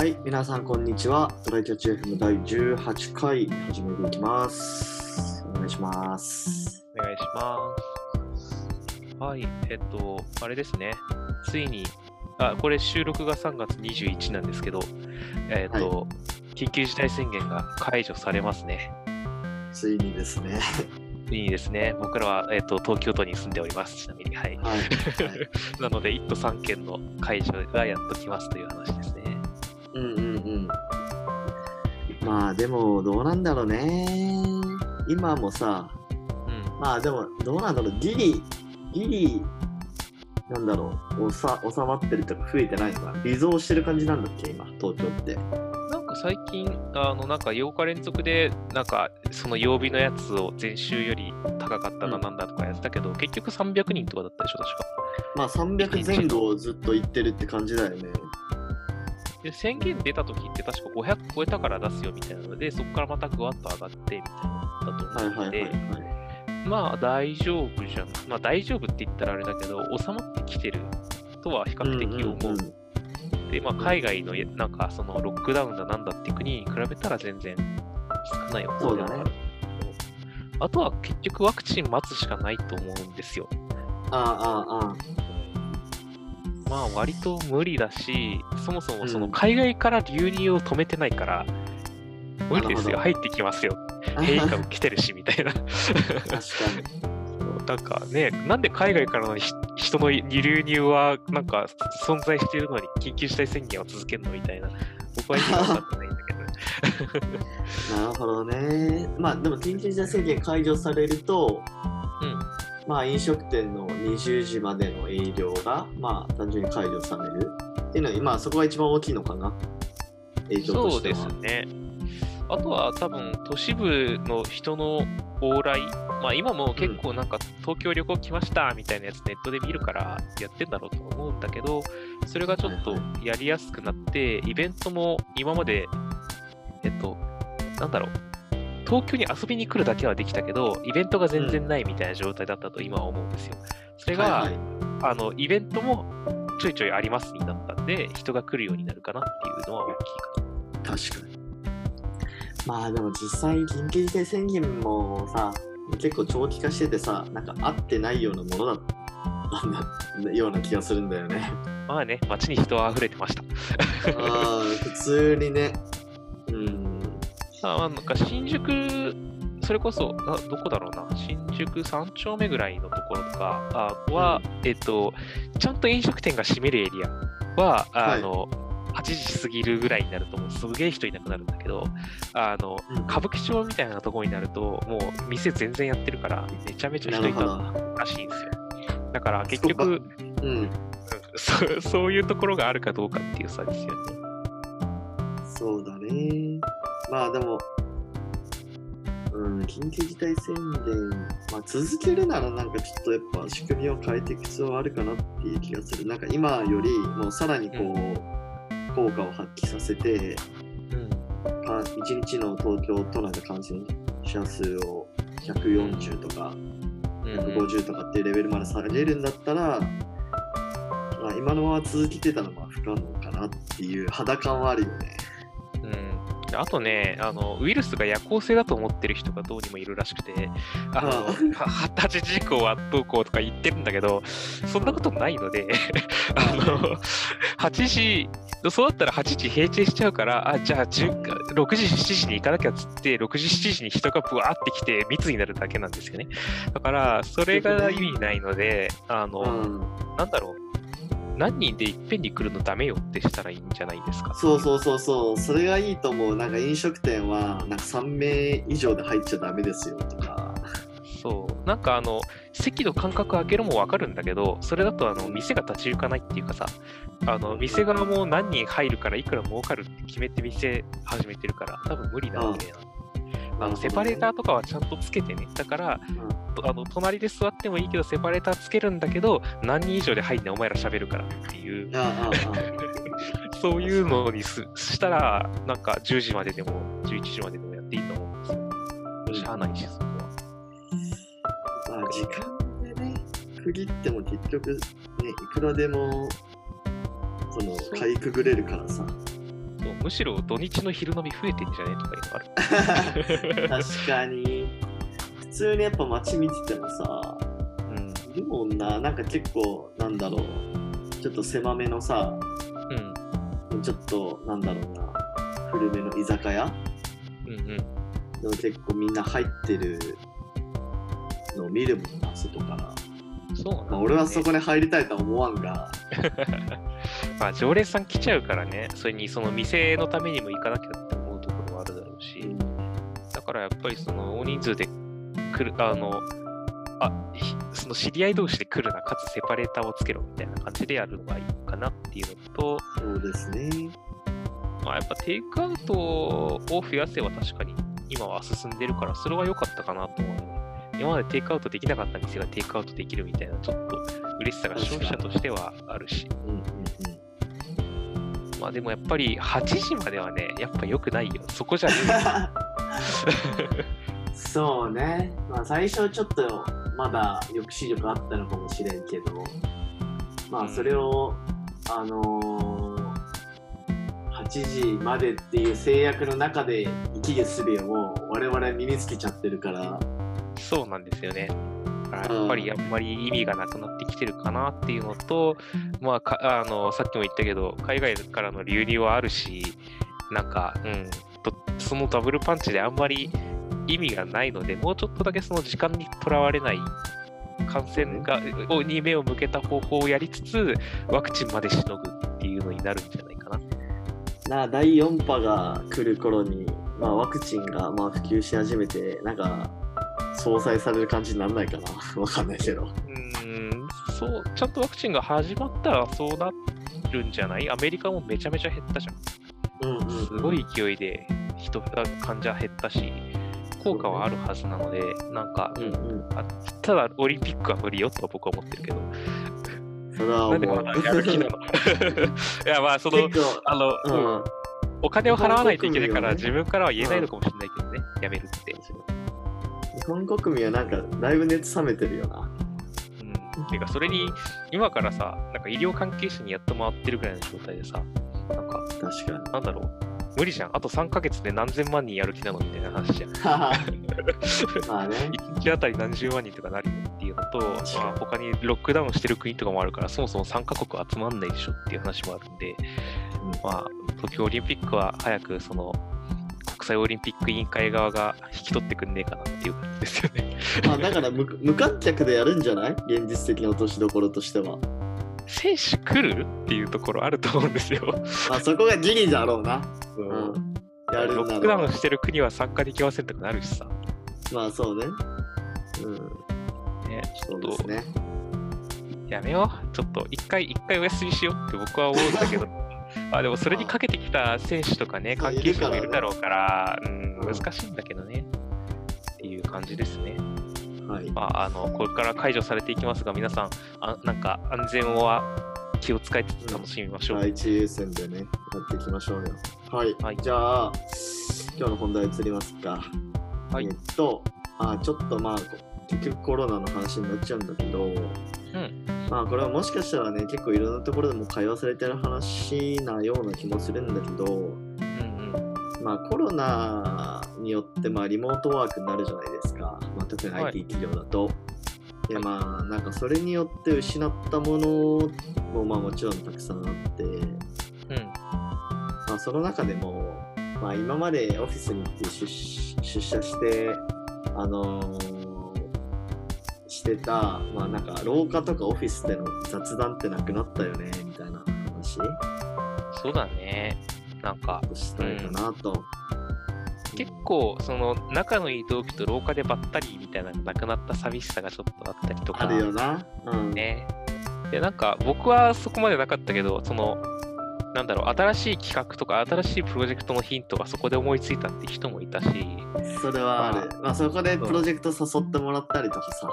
はい、皆さんこんにちは。トライキャッチ FM 第18回始めていきます。お願いします。お願いします。はい、えっと、あれですね。ついに、あ、これ収録が3月21なんですけど、えっと、緊急事態宣言が解除されますね。ついにですね。ついにですね。僕らは、えっと、東京都に住んでおります。ちなみに、はい。はい。はい、なので、1都3県の解除がやっときますという話ですね。うんうんうん。まあでもどうなんだろうね。今もさ、うん。まあでもどうなんだろう。ギリ、ギリ、なんだろう。おさ収まってるとか増えてないのかな。微増してる感じなんだっけ今、東京って。なんか最近、あの、なんか8日連続で、なんかその曜日のやつを前週より高かったな、うんなんだとかやってたけど、結局300人とかだったでしょ、確か。まあ300前後をずっと言ってるって感じだよね。で、宣言出た時って確か500超えたから出すよみたいなので、そこからまたぐわっと上がってみたいなのだとはい思うので、はいはいはい。まあ大丈夫じゃん。まあ大丈夫って言ったらあれだけど、収まってきてるとは比較的思う。んんんで、まあ海外のやなんかそのロックダウンだなんだって国に比べたら全然少ないよそうだねあとは結局ワクチン待つしかないと思うんですよ。あああああまあ割と無理だし、そもそもそのうん海外から流入を止めてないから、無理ですよ、入ってきますよ。あ。変異株来てるしみたいな。確か なんかね、なんで海外からのひ人の流入はなんか存在しているのに緊急事態宣言を続けるのみたいな、僕は意味が分かってないんだけど。に。なるほどね。まあでも緊急事態宣言解除されると、うんまあ飲食店の20時までの営業が、まあ単純に解除されるっていうのは、まあそこが一番大きいのかな？影響とそうでしては。すね。あとは多分都市部の人の往来、まあ今も結構なんか東京旅行来ましたみたいなやつネットで見るからやってんだろうと思うんだけど、それがちょっとはいやりやすくなって、イベントも今まで、えっと、なんだろう、東京に遊びに来るだけはできたけど、イベントが全然ないみたいな状態だったと今は思うんですよ。それが、はいはいあの、イベントもちょいちょいありますになったんで、人が来るようになるかなっていうのは大きいかな。確かに。まあでも実際緊急事態宣言もさ、結構長期化しててさ、なんか合ってないようなものだった ような気がするんだよね。まあね、街に人は溢れてました。ああ、普通にね。あ、なんか新宿、それこそ、あどこだろうな、新宿3丁目ぐらいのところとかあは、えっと、ちゃんと飲食店が閉めるエリアは、あの、8時過ぎるぐらいになると、もうすげえ人いなくなるんだけど、あの、うん歌舞伎町みたいなところになると、もう店全然やってるから、めちゃめちゃ人いたらしいんですよ。だから結局、うん。そそういうところがあるかどうかっていう差ですよね。そうだね。まあでも、うん、緊急事態宣言、まあ、続けるならなんかちょっとやっぱ仕組みを変えていく必要はあるかなっていう気がする。なんか今よりもうさらにこう、効果を発揮させて、うん。か1日の東京都内の感染者数を140とかうん150とかっていうレベルまで下げるんだったら、まあ、今のまま続けてたのは不可能かなっていう肌感はあるよね。うん、あとねあの、ウイルスが夜行性だと思ってる人がどうにもいるらしくて、あのあは20時以降はどうこうとか言ってるんだけど、そんなことないので、あの8時、そうだったら8時閉店しちゃうから、あじゃあ10 6時、7時に行かなきゃっつって、6時、7時に人がブワーってきて密になるだけなんですよね。だから、それが意味ないので、あの、うん、なんだろう。何人でいっぺんに来るのダメよってしたらいいんじゃないですか？そうそうそうそう、それがいいと思う。なんか飲食店はなんか3名以上で入っちゃダメですよとか。そう。なんかあの、席の間隔空けるもわかるんだけど、それだとあの、店が立ち行かないっていうかさ、あの、店側も何人入るからいくら儲かるって決めて店始めてるから、多分無理なわけなの。あの、セパレーターとかはちゃんとつけてね。だから、とあの、隣で座ってもいいけど、セパレーターつけるんだけど、何人以上で入んねんお前ら喋るからっていう、そういうのにすしたら、なんか10時まででも、11時まででもやっていいと思うんですよ。しゃあないし、そこは。まあ時間でね、区切っても結局ね、いくらでもそのかいくぐれるからさ。そうむしろ土日の昼飲み増えてんじゃねとかいうのある。確かに。普通にやっぱ街見ててもさ、うん。いるもんな、なんか結構、なんだろう、ちょっと狭めのさ、うん。ちょっと、なんだろうな、古めの居酒屋？うんうん。でも結構みんな入ってるのを見るもんな、外から。そうね。まあ、俺はそこに入りたいとは思わんが、まあ、常連さん来ちゃうからね、それにその店のためにも行かなきゃって思うところはあるだろうし、だからやっぱりその大人数で来る、あの、あ、ひその知り合い同士で来るな、かつセパレーターをつけろみたいな感じでやるのがいいかなっていうのと、そうですね。まあ、やっぱテイクアウトを増やせば確かに今は進んでるから、それは良かったかなと思うよね。今までテイクアウトできなかった店がテイクアウトできるみたいな、ちょっと嬉しさが消費者としてはあるし。うんうんうん。まあでもやっぱり8時まではね、やっぱ良くないよ。そこじゃね そうね。まあ最初ちょっとまだ抑止力あったのかもしれんけど、まあそれを、あのー8時までっていう制約の中で息がするよもう我々は身につけちゃってるから、えそうなんですよね。やっぱりあんまり意味がなくなってきてるかなっていうのと、まあかあの、さっきも言ったけど、海外からの流入はあるし、なんか、うん、とそのダブルパンチであんまり意味がないので、もうちょっとだけその時間にとらわれない感染がをに目を向けた方法をやりつつ、ワクチンまでしのぐっていうのになるんじゃないかな。な第4波が来る頃に、まあ、ワクチンがまあ普及し始めて、なんか、相殺される感じにならないかな。わかんないけど。うーん、そう、ちゃんとワクチンが始まったらそうなるんじゃない？アメリカもめちゃめちゃ減ったじゃん。うんうん、すごい勢いで人が患者減ったし、効果はあるはずなので、なんか、うんうん。あただオリンピックは無理よとは僕は思ってるけど、それは思う。いや、まあ、その、あの、ううんん。お金を払わないといけないから、自分からは言えないのかもしれないけどね、やめるって。日本国民はなんかだいぶ熱冷めてるよな。うん。ていうか、それに、今からさ、なんか医療関係者にやっと回ってるぐらいの状態でさ、なんか、確かに。なんだろう、無理じゃん。あと3ヶ月で何千万人やる気なのみたいな話じゃん。まあね。1日あたり何十万人とかなるよっていうのと、まあ、他にロックダウンしてる国とかもあるから、そもそも3カ国集まんないでしょっていう話もあるんで、まあ、東京オリンピックは早くその国際オリンピック委員会側が引き取ってくんねえかなっていう感じですよね。まあだから無無観客でやるんじゃない現実的な落としどころとしては。選手来るっていうところあると思うんですよ。まあそこがギリだろうな。うん。やるロックダウン。してる国は参加できませんとかなるしさ。まあそうね。うん。ね、ちょっとそうですね。やめよう。ちょっと一回、一回お休みしようって僕は思うんだけど。あでもそれにかけてきた選手とかね、まあ関係者もいるだろうから、うん、うん難しいんだけどね。っていう感じですね。はい。まあ、あの、これから解除されていきますが、皆さん、あなんか安全は気を使いつつ楽しみましょう。第一優先でね、やっていきましょうよ。はい。はいじゃあ、今日の本題移りますか。はいえっと、あちょっとまあ、こ結局コロナの話になっちゃうんだけど、うん。まあこれはもしかしたらね、結構いろんなところでも会話されてる話なような気もするんだけど、うんうん。まあコロナによってまあリモートワークになるじゃないですか。まあ、特にはい IT 企業だと。でまあなんかそれによって失ったものもまあもちろんたくさんあって、うん。まあその中でも、まあ今までオフィスに行って出出社して、あのーしてた、まあなんか廊下とかオフィスでの雑談ってなくなったよね、みたいな話そうだね。なんか、をしたいかなと。結構、その、仲のいい同期と廊下でばったりみたいななくなった寂しさがちょっとあったりとか。あるよな。うん。ね。で、なんか、僕はそこまでなかったけど、その、なんだろう、新しい企画とか、新しいプロジェクトのヒントがそこで思いついたって人もいたし、それはある。まあそこでプロジェクト誘ってもらったりとかさ。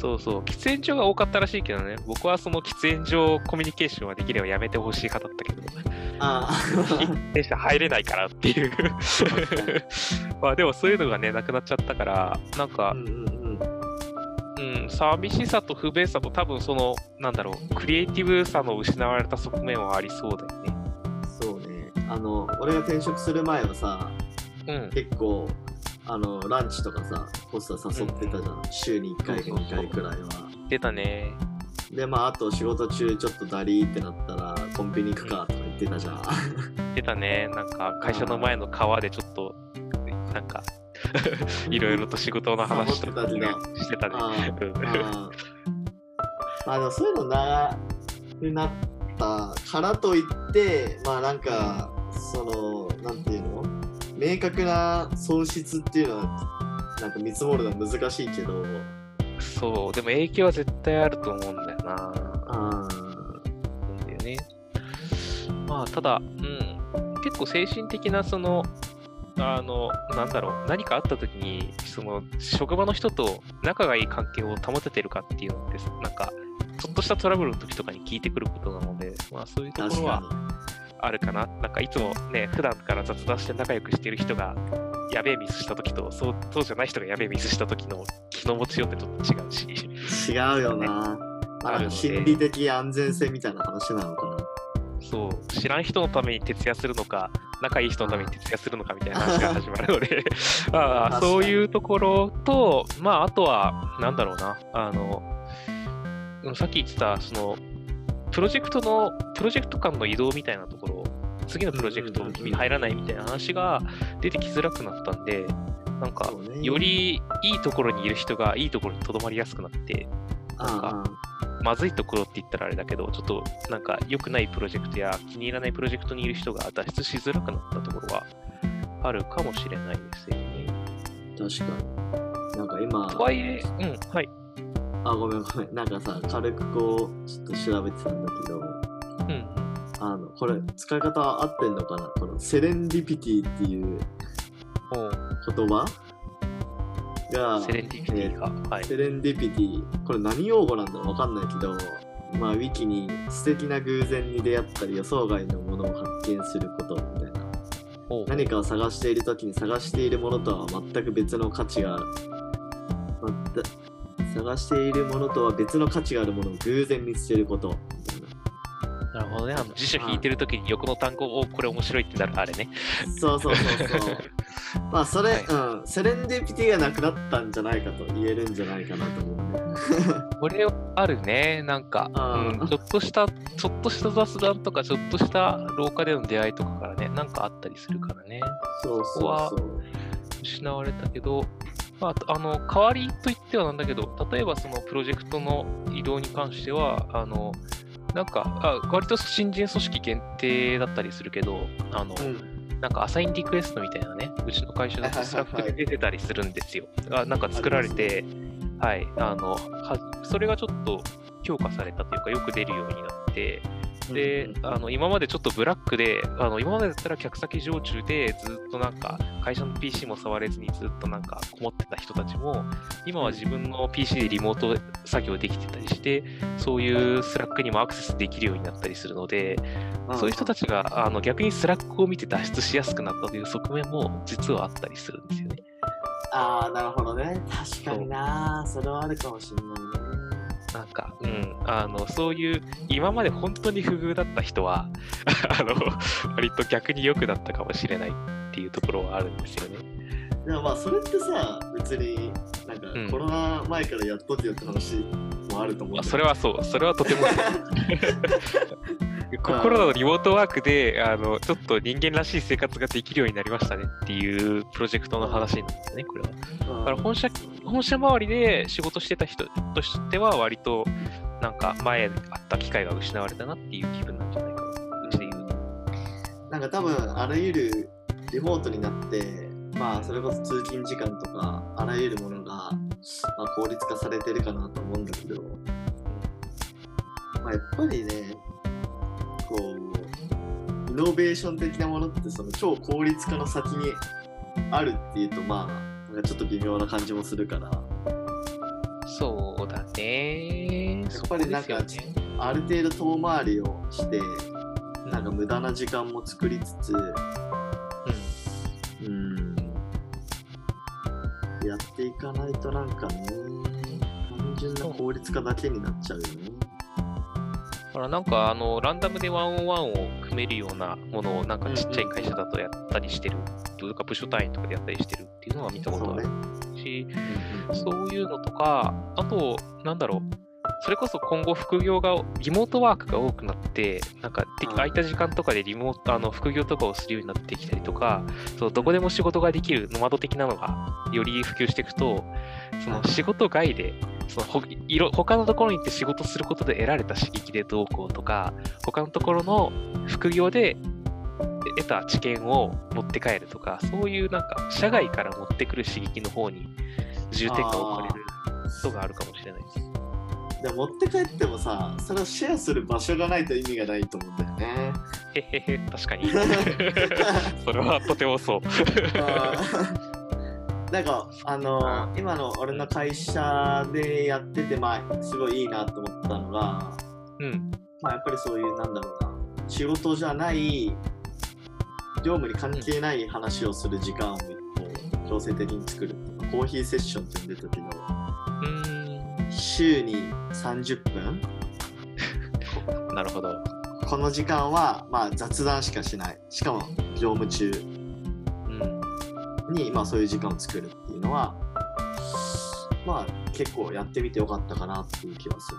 そうそう、喫煙所が多かったらしいけどね、僕はその喫煙所コミュニケーションはできればやめてほしい派だったけど、あ電車入れないからっていう。まあでもそういうのがね、なくなっちゃったから、なんあ。かう、んうんうん。うん、寂しさと不便さと多分その、なんだろう、クリエイティブさの失われた側面はありそうだよね。そうね。あの俺が転職する前はさうん。結構あのランチとかさホスト誘ってたじゃん、週に1回か2回くらいは。出たね。でまああと仕事中ちょっとダリーってなったらコンビニ行くかとか言ってたじゃん。出たね。なんか会社の前の川でちょっと、なんか、いろいろと仕事の話とかねしてたね。あーうん。あー。まあでもそういうのなくなったからといってまあなんかそのなんていうの？明確な損失っていうのはなんか見積もるのは難しいけど。そう、でも影響は絶対あると思うんだよな。あなんだよね。まあ、ただ、うん、結構精神的な、その、あの、なんだろう、何かあった時に、その、職場の人と仲がいい関係を保ててるかっていうのって、なんか、ちょっとしたトラブルの時とかに聞いてくることなので、まあ、そういうところはあるかな？なんか、いつもね、普段から雑談して仲良くしてる人が、やべえミスした時と、そうそうじゃない人がやべえミスした時の気の持ちようってちょっと違うし。に違うよな、まあ、ので。心理的安全性みたいな話なのかな？そう、知らん人のために徹夜するのか、仲いい人のために徹夜するのかみたいな話が始まるので、あそういうところと、まあ、あとは、なんだろうな、あの、うんさっき言ってた、その、プロジェクトの、プロジェクト間の移動みたいなところ、次のプロジェクトに入らないみたいな話が出てきづらくなったんで、なんかよりいいところにいる人がいいところにとどまりやすくなって、なんかあまずいところって言ったらあれだけど、ちょっとなんか良くないプロジェクトや気に入らないプロジェクトにいる人が脱出しづらくなったところはあるかもしれないですよね。あ確かになんか今とはいえ、うん、はい。あごめんごめん。なんかさ軽くこうちょっと調べてたんだけどうん。あのこれ使い方合ってんのかな？このセレンディピティっていう言葉がセレンディピティが。はい。セレンディピティ。これ何用語なんだろうわかんないけどまあウィキに素敵な偶然に出会ったり予想外のものを発見することみたいな。何かを探している時に探しているものとは全く別の価値が全く探しているものとは別の価値があるものを偶然見つけることななるほどね。あの辞書引いてるときに横の単語をこれ面白いってなるあれね。そうそうそうそう。まあそれ、はいうん、セレンディピティがなくなったんじゃないかと言えるんじゃないかなと思うね。これはあるね。なんか、うん、ちょっとした、ちょっとした雑談とか、ちょっとした廊下での出会いとかからね、なんかあったりするからね。そうここはそうそう。失われたけど、まあ、あの代わりといってはなんだけど、例えばそのプロジェクトの移動に関しては、あのなんかあ割と新人組織限定だったりするけど、あのうん、なんかアサインリクエストみたいなね、うちの会社だとスラッはいはいはいクで出てたりするんですよ。あなんか作られて、はい、あのはそれがちょっと強化されたというか、よく出るようになって、でうん、あの今までちょっとブラックで、あの今までだったら客先常駐でずっとなんか会社の PC も触れずにずっとなんかこもってた人たちも、今は自分の PC でリモート作業できてたりして、そういうスラックにもアクセスできるようになったりするので、そういう人たちがあの逆にスラックを見て脱出しやすくなったという側面も実はあったりするんですよね。ああ、なるほどね。確かにな。それはあるかもしれないね。なんか、うん、あの、そういう、今まで本当に不遇だった人は、あの、割と逆に良くなったかもしれないっていうところはあるんですよね。でもまあそれってさ、別になんかうんコロナ前からやっとけよって話もあると思うそれはそう、それはとてもそう。ココロナのリモートワークで、あの、ちょっと人間らしい生活ができるようになりましたねっていうプロジェクトの話なんですね、これは。だから本社、本社周りで仕事してた人としては、割と、なんか前あった機会が失われたなっていう気分なんじゃないかな、うちで言うと。なんか多分あらゆるリモートになって、まあそれこそ通勤時間とかあらゆるものが、まあ、効率化されてるかなと思うんだけど、まあ、やっぱりね、こう、イノベーション的なものってその超効率化の先にあるっていうとまあ、なんかちょっと微妙な感じもするから、そうだね。やっぱりなんかね。ある程度遠回りをして、なんか無駄な時間も作りつつ、かないとなんかね、単純な効率化だけになっちゃうよね。だかからなんかあのランダムでワンオンワンを組めるようなものをなんかちっちゃい会社だとやったりしてる、とか部署単位とかでやったりしてるっていうのは見たことあるし、そういうのとか、あと、なんだろう、それこそ今後副業が、リモートワークが多くなって、なんか空いた時間とかでリモート、あの副業とかをするようになってきたりとか、そうどこでも仕事ができるノマド的なのがより普及していくと、その仕事外で、そのほいろ他のところに行って仕事することで得られた刺激でどうこうとか、他のところの副業で得た知見を持って帰るとか、そういうなんか社外から持ってくる刺激の方に重点が置かれることがあるかもしれないです。で持って帰ってもさ、それをシェアする場所がないと意味がないと思うんだよね。へへへ、確かに。それはとてもそう。なんかあの今の俺の会社でやっててまあすごいいいなと思ったのが、うん。まあ、やっぱりそういうなんだろうな仕事じゃない業務に関係ない話をする時間を強制的に作るコーヒーセッションって呼んでたけどうーん。週に30分 なるほど。この時間はまあ雑談しかしないしかも業務中うん。に、まあ、そういう時間を作るっていうのはまあ結構やってみてよかったかなっていう気はする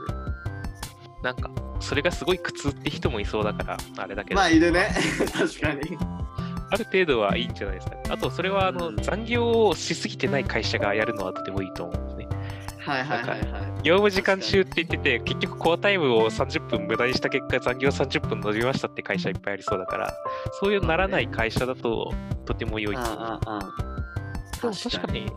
なんか、それがすごい苦痛って人もいそうだから、あれだけど、まあいるね 確かにある程度はいいんじゃないですか。あと、それはあの、うん残業をしすぎてない会社がやるのはとてもいいと思う。はいはいはいはい。業務時間中って言ってて、結局コアタイムを30分無駄にした結果、残業30分伸びましたって会社いっぱいありそうだから、そういうならない会社だととても良いと思う。あああでも確かに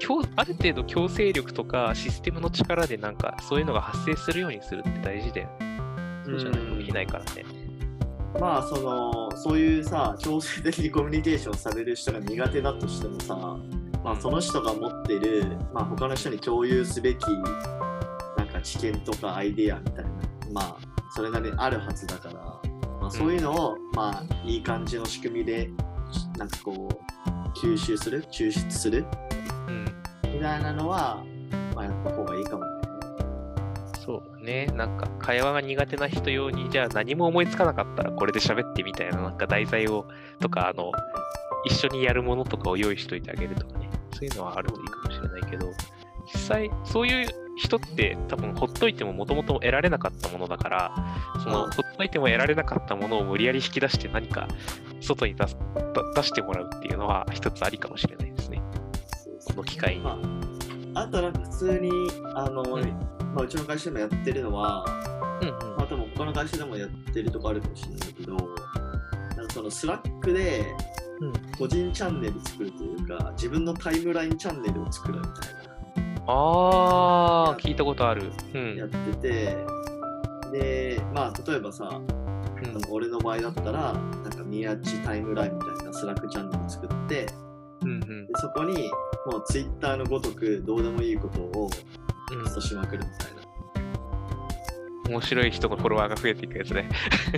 強、ある程度強制力とかシステムの力でなんかそういうのが発生するようにするって大事で、そうじゃないとできないからね。まあそのそういうさ強制的にコミュニケーションされる人が苦手だとしてもさ、まあ、その人が持ってる、まあ、他の人に共有すべきなんか知見とかアイデアみたいなまあそれなりにあるはずだから、まあ、そういうのを、まあいい感じの仕組みでなんかこう吸収する抽出するうん。みたいなのは、まあ、やった方がいいかもね。そうだね。なんか会話が苦手な人用に、じゃあ何も思いつかなかったらこれで喋ってみたいな、なんか題材をとか、あの、一緒にやるものとかを用意しといてあげるとかね。そういうのはあるといいかもしれないけど、実際、そういう人って多分ほっといてももともと得られなかったものだから、そのうんほっといても得られなかったものを無理やり引き出して何か外に出す出してもらうっていうのは一つありかもしれないですね。この機会に。まあ、あとなんか普通にあの、うんまあ、うちの会社でもやってるのは、うんうんまあ、多分他の会社でもやってるとこあるかもしれないけど、なんかそのスラックでうん個人チャンネル作るというか、自分のタイムラインチャンネルを作るみたいああ、聞いたことある。うん。な、やってて、で、まあ、例えばさ、うん俺の場合だったら、なんか宮地タイムラインみたいなスラックチャンネルを作って、でうんうんそこにもうツイッターのごとくどうでもいいことをうんポストしまくるみたいな。面白い人のフォロワーが増えていくやつね。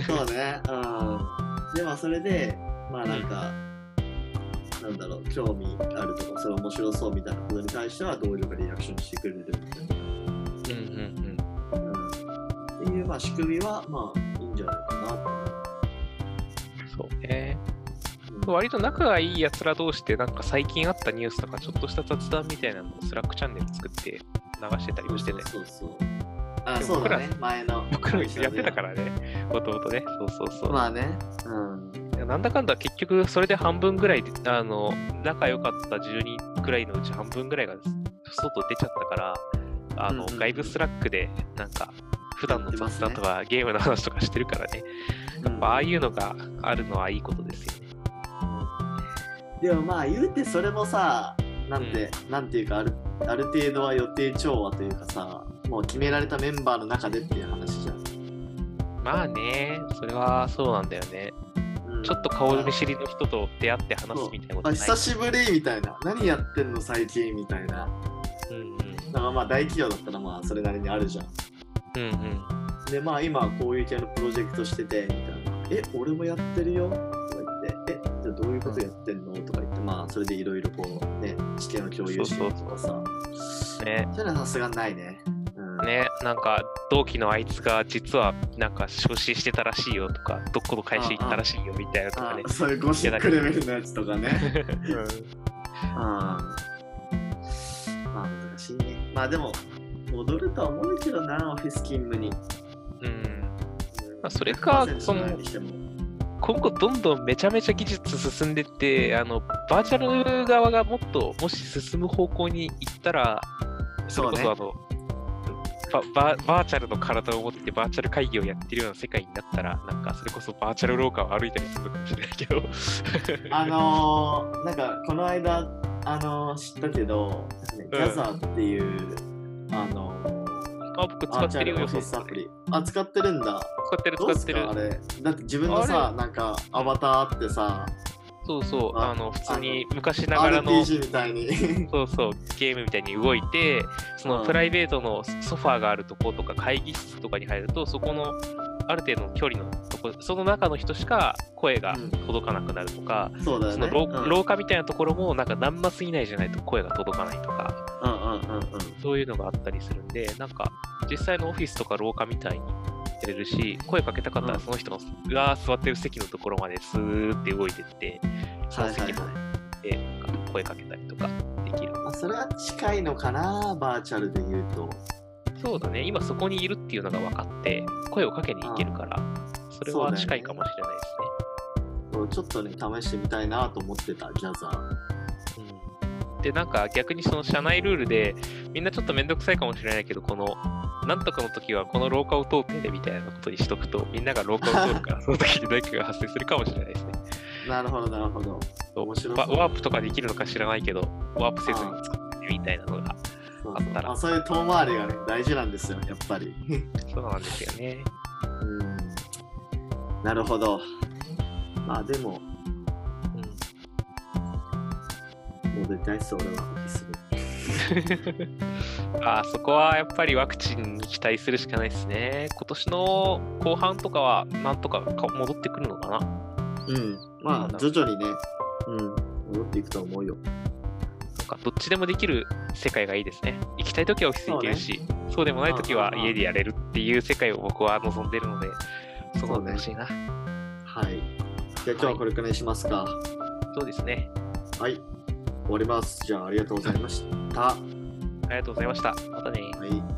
そうね。うん。で、まあ、それで、まあ、なんか、なんだろう、興味あるとか、それ面白そうみたいなことに対しては、同僚がリアクションしてくれるみたいな。うんうんうん。うん。っていう、まあ、仕組みは、まあ、いいんじゃないかなと思そうね。う。割と仲がいい奴ら同士で、なんか最近あったニュースとか、ちょっとした雑談みたいなのをスラックチャンネル作って流してたりもしてね。そうそうそう。あ、そうだね。前の。僕らやってたからね、もともとね。そうそうそう。まあね。うん。なんだかんだ結局それで半分ぐらいで、あの、仲良かった10人くらいのうち半分ぐらいが外出ちゃったから、あの、うんうんうん外部スラックでなんか普段の雑談とかゲームの話とかしてるからね。うんまあああいうのがあるのはいいことですよね。でもまあ言うてそれもさなんて、なんていうかあるある程度は予定調和というかさもう決められたメンバーの中でっていう話じゃん、まあね、それはそうなんだよね。うん。ちょっと顔見知りの人と出会って話すみたいなことあない？久しぶりみたいな。何やってんの最近みたいな。うんうん。だからまあ大企業だったらまあそれなりにあるじゃん。うんうん。でまあ今こういう系のプロジェクトしててみたいな。え俺もやってるよとか言って。えじゃあどういうことやってんのとか言って。まあそれでいろいろこうね知見を共有しようとかさ。ね。そういうのはさすがにないね。うんね、なんか同期のあいつが実はなんか昇進してたらしいよとか、どこの会社行ったらしいよみたいなとかね。あそういうゴシックレベルのやつとかね。うんあまあ難しいね。まあでも、戻るとは思うけどな、オフィス勤務に。うんまあそれか100%その今後どんどんめちゃめちゃ技術進んでって、あのバーチャル側がもっともし進む方向に行ったら、それこそあの、バーチャルの体を持ってバーチャル会議をやってるような世界になったら、なんかそれこそバーチャル廊下を歩いたりするのかもしれないけど。あのー、なんかこの間、あのー、知ったけど、ね、うんギャザーっていう、あのあ僕ー、使ってるよ、アプリ。あ、使ってるんだ。使ってる、使ってるか？あ。れ。だって自分のさ、なんかアバターあってさ、そうそう、ああの普通に昔ながらの RPG みたいに。そうそう、ゲームみたいに動いて、そのうんプライベートのソファーがあるとことか会議室とかに入ると、そこのある程度の距離のとこ、その中の人しか声がうん届かなくなるとか、そうだよね。その廊うん廊下みたいなところもなんか何マス以内じゃないと声が届かないとか、うんうんうんうん。そういうのがあったりするんで、なんか実際のオフィスとか廊下みたいにやれるし、声かけたかったうんらその人のが座ってる席のところまでスーって動いてって、その席までなんか声かけたりとかできる。まあ、それは近いのかな、バーチャルで言うと。そうだね、今そこにいるっていうのが分かって、声をかけに行けるから、それは近いかもしれないですそうちょっとね、試してみたいなと思ってた、ギャザー。で、なんか逆にその社内ルールで、みんなちょっとめんどくさいかもしれないけど、この、なんとかの時はこの廊下を通ってねみたいなことにしとくと、みんなが廊下を通るから、その時に何かが発生するかもしれないですね。なるほど、なるほど。面白そうワワープとかできるのか知らないけど、ワープせずに作ってねみたいなのが、あったらまあ、そういう遠回りがね、大事なんですよ、やっぱり。そうなんですよね。うん。なるほど。まあでも、俺は、オフィスに。あーそこはやっぱりワクチンに期待するしかないですね。今年の後半とかはなんとかか戻ってくるのかな。うん。まあ、徐々にね、うん、戻っていくと思うよ。どっちでもできる世界がいいですね。行きたいときはオフィス行けるし、そう,、でもないときは家でやれるっていう世界を僕は望んでるので、そうなってほしいな。はい。じゃあ今日はこれくらいにしますか。そうですね。はい。終わります。じゃあありがとうございました。はありがとうございました。またね。い。